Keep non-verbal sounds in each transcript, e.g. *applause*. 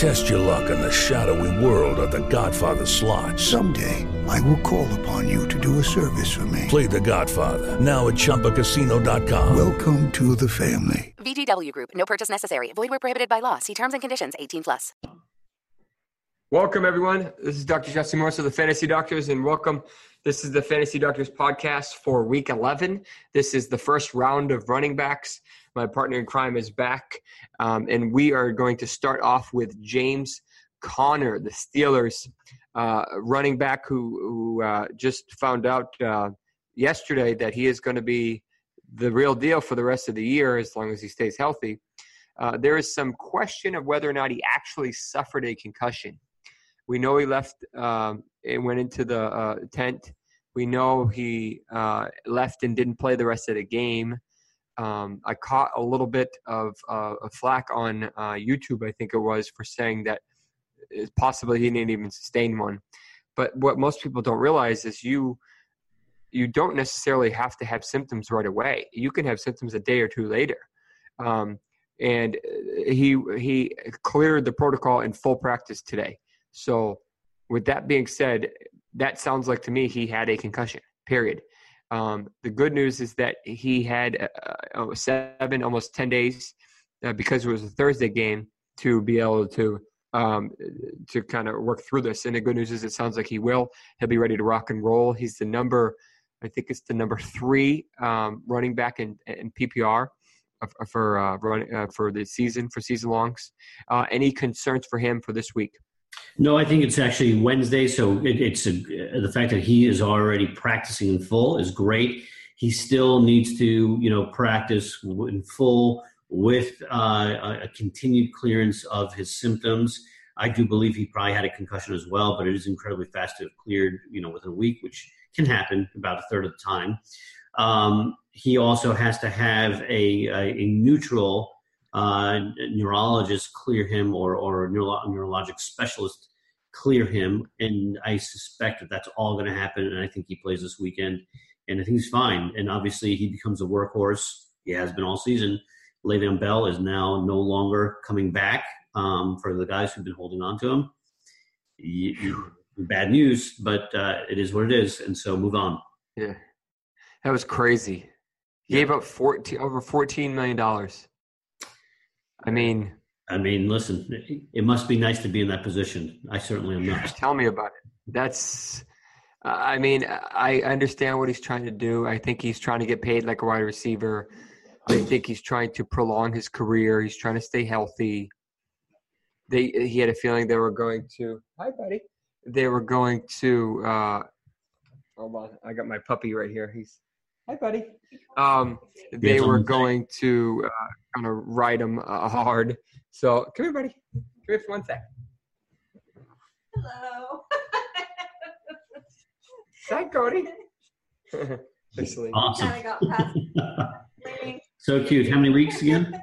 Test your luck in the shadowy world of The Godfather slot. Someday, I will call upon you to do a service for me. Play The Godfather now at ChumbaCasino.com. Welcome to the family. VGW Group. No purchase necessary. Void where prohibited by law. See terms and conditions. 18 plus. Welcome, everyone. This is Dr. Jesse Morse of the Fantasy Doctors, and welcome. This is the Fantasy Doctors podcast for week 11. This is the first round of running backs. My partner in crime is back, um, and we are going to start off with James Conner, the Steelers uh, running back who, who uh, just found out uh, yesterday that he is going to be the real deal for the rest of the year as long as he stays healthy. Uh, there is some question of whether or not he actually suffered a concussion. We know he left um, and went into the uh, tent. We know he uh, left and didn't play the rest of the game. Um, I caught a little bit of uh, a flack on uh, YouTube, I think it was, for saying that it's possibly he didn't even sustain one. But what most people don't realize is you you don't necessarily have to have symptoms right away. You can have symptoms a day or two later. Um, and he he cleared the protocol in full practice today. So, with that being said, that sounds like to me he had a concussion. Period. Um, the good news is that he had uh, seven, almost ten days, uh, because it was a Thursday game, to be able to um, to kind of work through this. And the good news is it sounds like he will. He'll be ready to rock and roll. He's the number, I think it's the number three um, running back in, in PPR for uh, run, uh, for the season for season longs. Uh, any concerns for him for this week? No, I think it's actually Wednesday. So it, it's a, the fact that he is already practicing in full is great. He still needs to, you know, practice in full with uh, a continued clearance of his symptoms. I do believe he probably had a concussion as well, but it is incredibly fast to have cleared, you know, within a week, which can happen about a third of the time. Um, he also has to have a, a, a neutral uh, neurologist clear him or, or a neuro- neurologic specialist clear him. And I suspect that that's all going to happen. And I think he plays this weekend. And I think he's fine. And obviously, he becomes a workhorse. He has been all season. Le'Veon Bell is now no longer coming back um, for the guys who've been holding on to him. You, bad news, but uh, it is what it is. And so move on. Yeah. That was crazy. He yeah. gave up 14, over $14 million. I mean, I mean, listen, it must be nice to be in that position. I certainly am not. Tell me about it. That's, I mean, I understand what he's trying to do. I think he's trying to get paid like a wide receiver. I think he's trying to prolong his career. He's trying to stay healthy. They, he had a feeling they were going to. Hi, buddy. They were going to. Uh, hold on, I got my puppy right here. He's. Hi, buddy. Um, they were going to uh, kind of ride him uh, hard. So come here, buddy. Come here for one sec. Hello. *laughs* Hi, Cody. *laughs* awesome. *laughs* so cute. How many weeks again?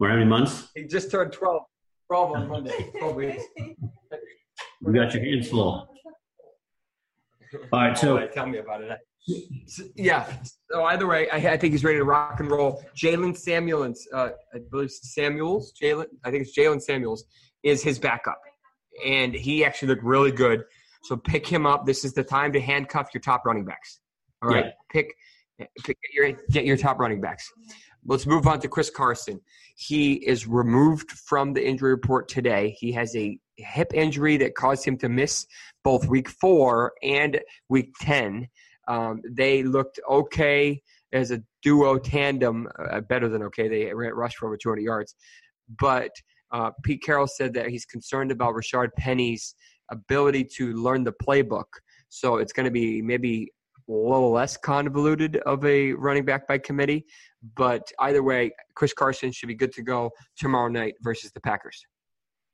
Or how many months? He just turned 12. 12 on Monday. 12 weeks. You got your hands full. All right, so oh, tell me about it. Yeah. So either way, I, I think he's ready to rock and roll. Jaylen Samuels, uh, I believe Samuels, Jaylen, I think it's Jaylen Samuels, is his backup, and he actually looked really good. So pick him up. This is the time to handcuff your top running backs. All right, yeah. pick, pick get your get your top running backs. Let's move on to Chris Carson. He is removed from the injury report today. He has a hip injury that caused him to miss both week four and week 10. Um, they looked okay as a duo tandem, uh, better than okay. They rushed for over 200 yards. But uh, Pete Carroll said that he's concerned about Rashaad Penny's ability to learn the playbook. So it's going to be maybe a little less convoluted of a running back by committee. But either way, Chris Carson should be good to go tomorrow night versus the Packers.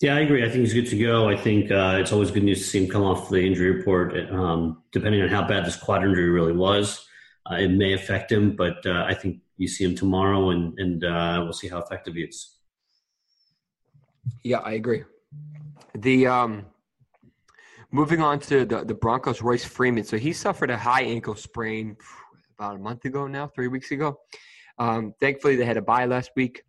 Yeah, I agree. I think he's good to go. I think uh, it's always good news to see him come off the injury report. Um, depending on how bad this quad injury really was, uh, it may affect him. But uh, I think you see him tomorrow, and and uh, we'll see how effective he is. Yeah, I agree. The um, moving on to the the Broncos, Royce Freeman. So he suffered a high ankle sprain about a month ago now, three weeks ago. Um, thankfully, they had a bye last week.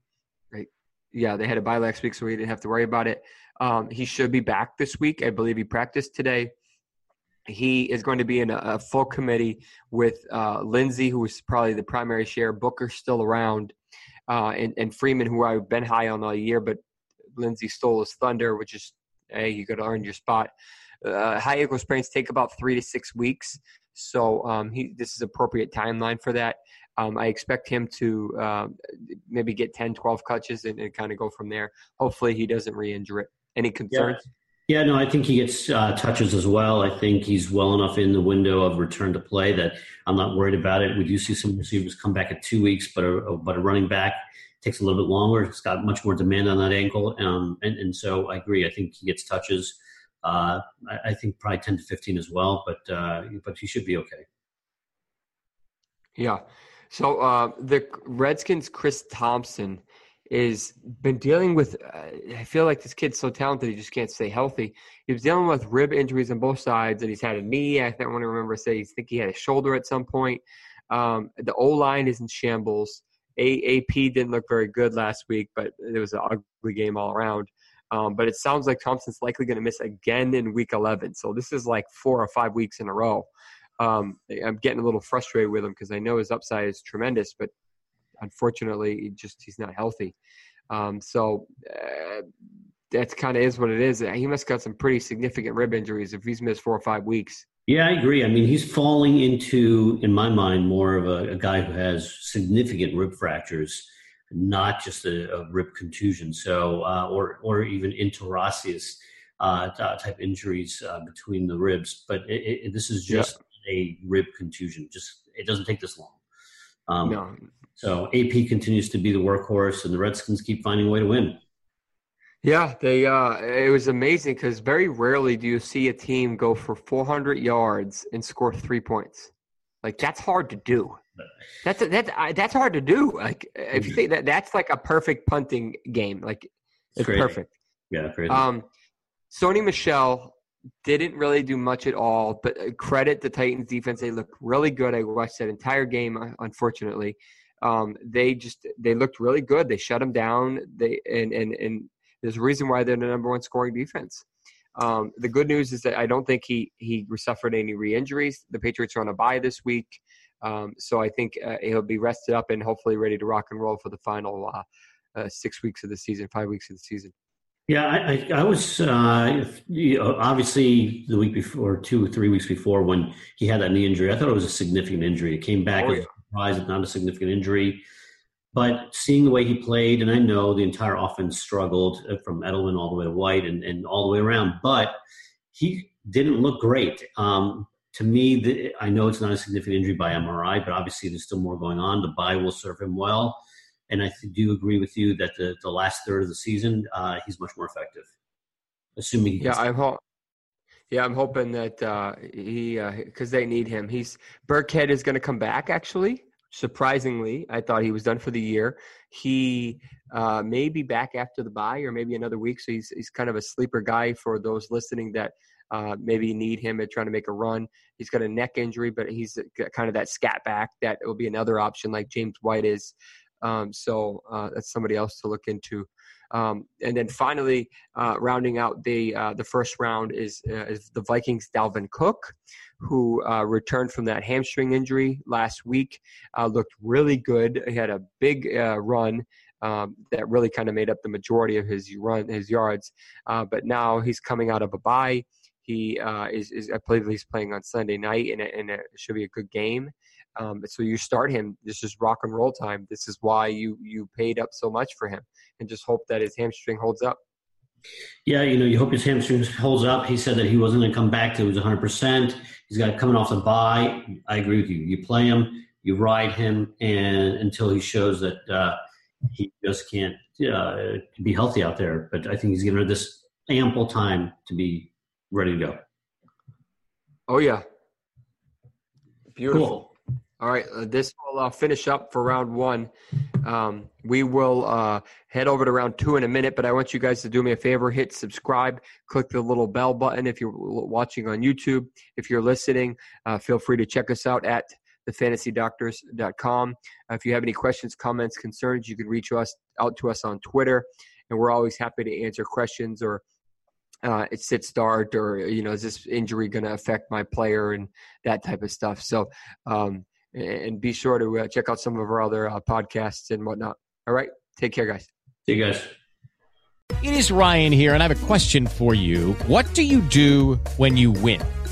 Yeah, they had a bye last week, so he didn't have to worry about it. Um, he should be back this week. I believe he practiced today. He is going to be in a, a full committee with uh, Lindsay, who is probably the primary share. Booker still around, uh, and, and Freeman, who I've been high on all year, but Lindsay stole his thunder, which is hey, you got to earn your spot. Uh, high ankle sprains take about three to six weeks, so um, he this is appropriate timeline for that. Um, I expect him to uh, maybe get 10, 12 catches and, and kind of go from there. Hopefully, he doesn't re-injure it. Any concerns? Yeah. yeah no, I think he gets uh, touches as well. I think he's well enough in the window of return to play that I'm not worried about it. We do see some receivers come back at two weeks, but a, but a running back takes a little bit longer. It's got much more demand on that ankle, um, and, and so I agree. I think he gets touches. Uh, I, I, think probably 10 to 15 as well, but uh, but he should be okay. Yeah. So uh, the Redskins, Chris Thompson, is been dealing with. Uh, I feel like this kid's so talented, he just can't stay healthy. He was dealing with rib injuries on both sides, and he's had a knee. I don't want to remember say he think he had a shoulder at some point. Um, the O line is in shambles. A- AP didn't look very good last week, but it was an ugly game all around. Um, but it sounds like Thompson's likely going to miss again in week 11. So this is like four or five weeks in a row. Um, I'm getting a little frustrated with him because I know his upside is tremendous, but unfortunately, he just he's not healthy. Um, so uh, that's kind of is what it is. He must got some pretty significant rib injuries if he's missed four or five weeks. Yeah, I agree. I mean, he's falling into, in my mind, more of a, a guy who has significant rib fractures not just a, a rib contusion. So, uh, or or even interosseous uh, type injuries uh, between the ribs. But it, it, this is just yeah. A rib contusion. Just it doesn't take this long. Um, no. So AP continues to be the workhorse, and the Redskins keep finding a way to win. Yeah, they. Uh, it was amazing because very rarely do you see a team go for 400 yards and score three points. Like that's hard to do. That's that's that's hard to do. Like if you think that that's like a perfect punting game. Like it's crazy. perfect. Yeah, crazy. Um, Sony Michel didn't really do much at all, but credit the Titans defense. They looked really good. I watched that entire game. Uh, unfortunately, um, they just they looked really good. They shut them down. They and and and there's a reason why they're the number one scoring defense. Um, the good news is that I don't think he he suffered any re-injuries. The Patriots are on a bye this week. Um, so I think uh, he'll be rested up and hopefully ready to rock and roll for the final uh, uh, six weeks of the season, five weeks of the season. Yeah, I, I, was uh, you know, obviously the week before, two or three weeks before, when he had that knee injury. I thought it was a significant injury. It came back oh, as a surprise, not a significant injury. But seeing the way he played, and I know the entire offense struggled uh, from Edelman all the way to White and, and all the way around, but he didn't look great. Um, to me, the, I know it's not a significant injury by MRI, but obviously there's still more going on. The bye will serve him well. And I do agree with you that the, the last third of the season, uh, he's much more effective. Assuming yeah, I'm ho- yeah, I'm hoping that uh, he because uh, they need him. He's Burkhead is going to come back. Actually, surprisingly, I thought he was done for the year. He uh, may be back after the bye or maybe another week. So he's he's kind of a sleeper guy for those listening that uh, maybe need him at trying to make a run. He's got a neck injury, but he's kind of that scat back that will be another option like James White is. Um, so uh, that's somebody else to look into. Um, and then finally, uh, rounding out the uh, the first round is, uh, is the Vikings' Dalvin Cook, who uh, returned from that hamstring injury last week. Uh, looked really good. He had a big run um, that really kind of made up the majority of his run, his yards. but now he's coming out of a bye. He is, is, I believe he's playing on Sunday night, and it, and it should be a good game. Um, so you start him. This is rock and roll time. This is why you you paid up so much for him, and just hope that his hamstring holds up. Yeah, you know, you hope his hamstring holds up. He said that he wasn't going to come back till he was 100. percent He's got coming off the bye. I agree with you. You play him, you ride him, and until he shows that uh, he just can't uh, be healthy out there. But I think he's given her this ample time to be ready to go. Oh yeah, beautiful. Cool. All right, uh, this will uh, finish up for round one. Um, we will uh, head over to round two in a minute, but I want you guys to do me a favor hit subscribe, click the little bell button if you're watching on YouTube. If you're listening, uh, feel free to check us out at thefantasydoctors.com. Uh, if you have any questions, comments, concerns, you can reach us out to us on Twitter, and we're always happy to answer questions or uh, it's sit start or you know is this injury going to affect my player and that type of stuff. So um, and be sure to uh, check out some of our other uh, podcasts and whatnot. All right, take care, guys. See you guys. It is Ryan here, and I have a question for you. What do you do when you win?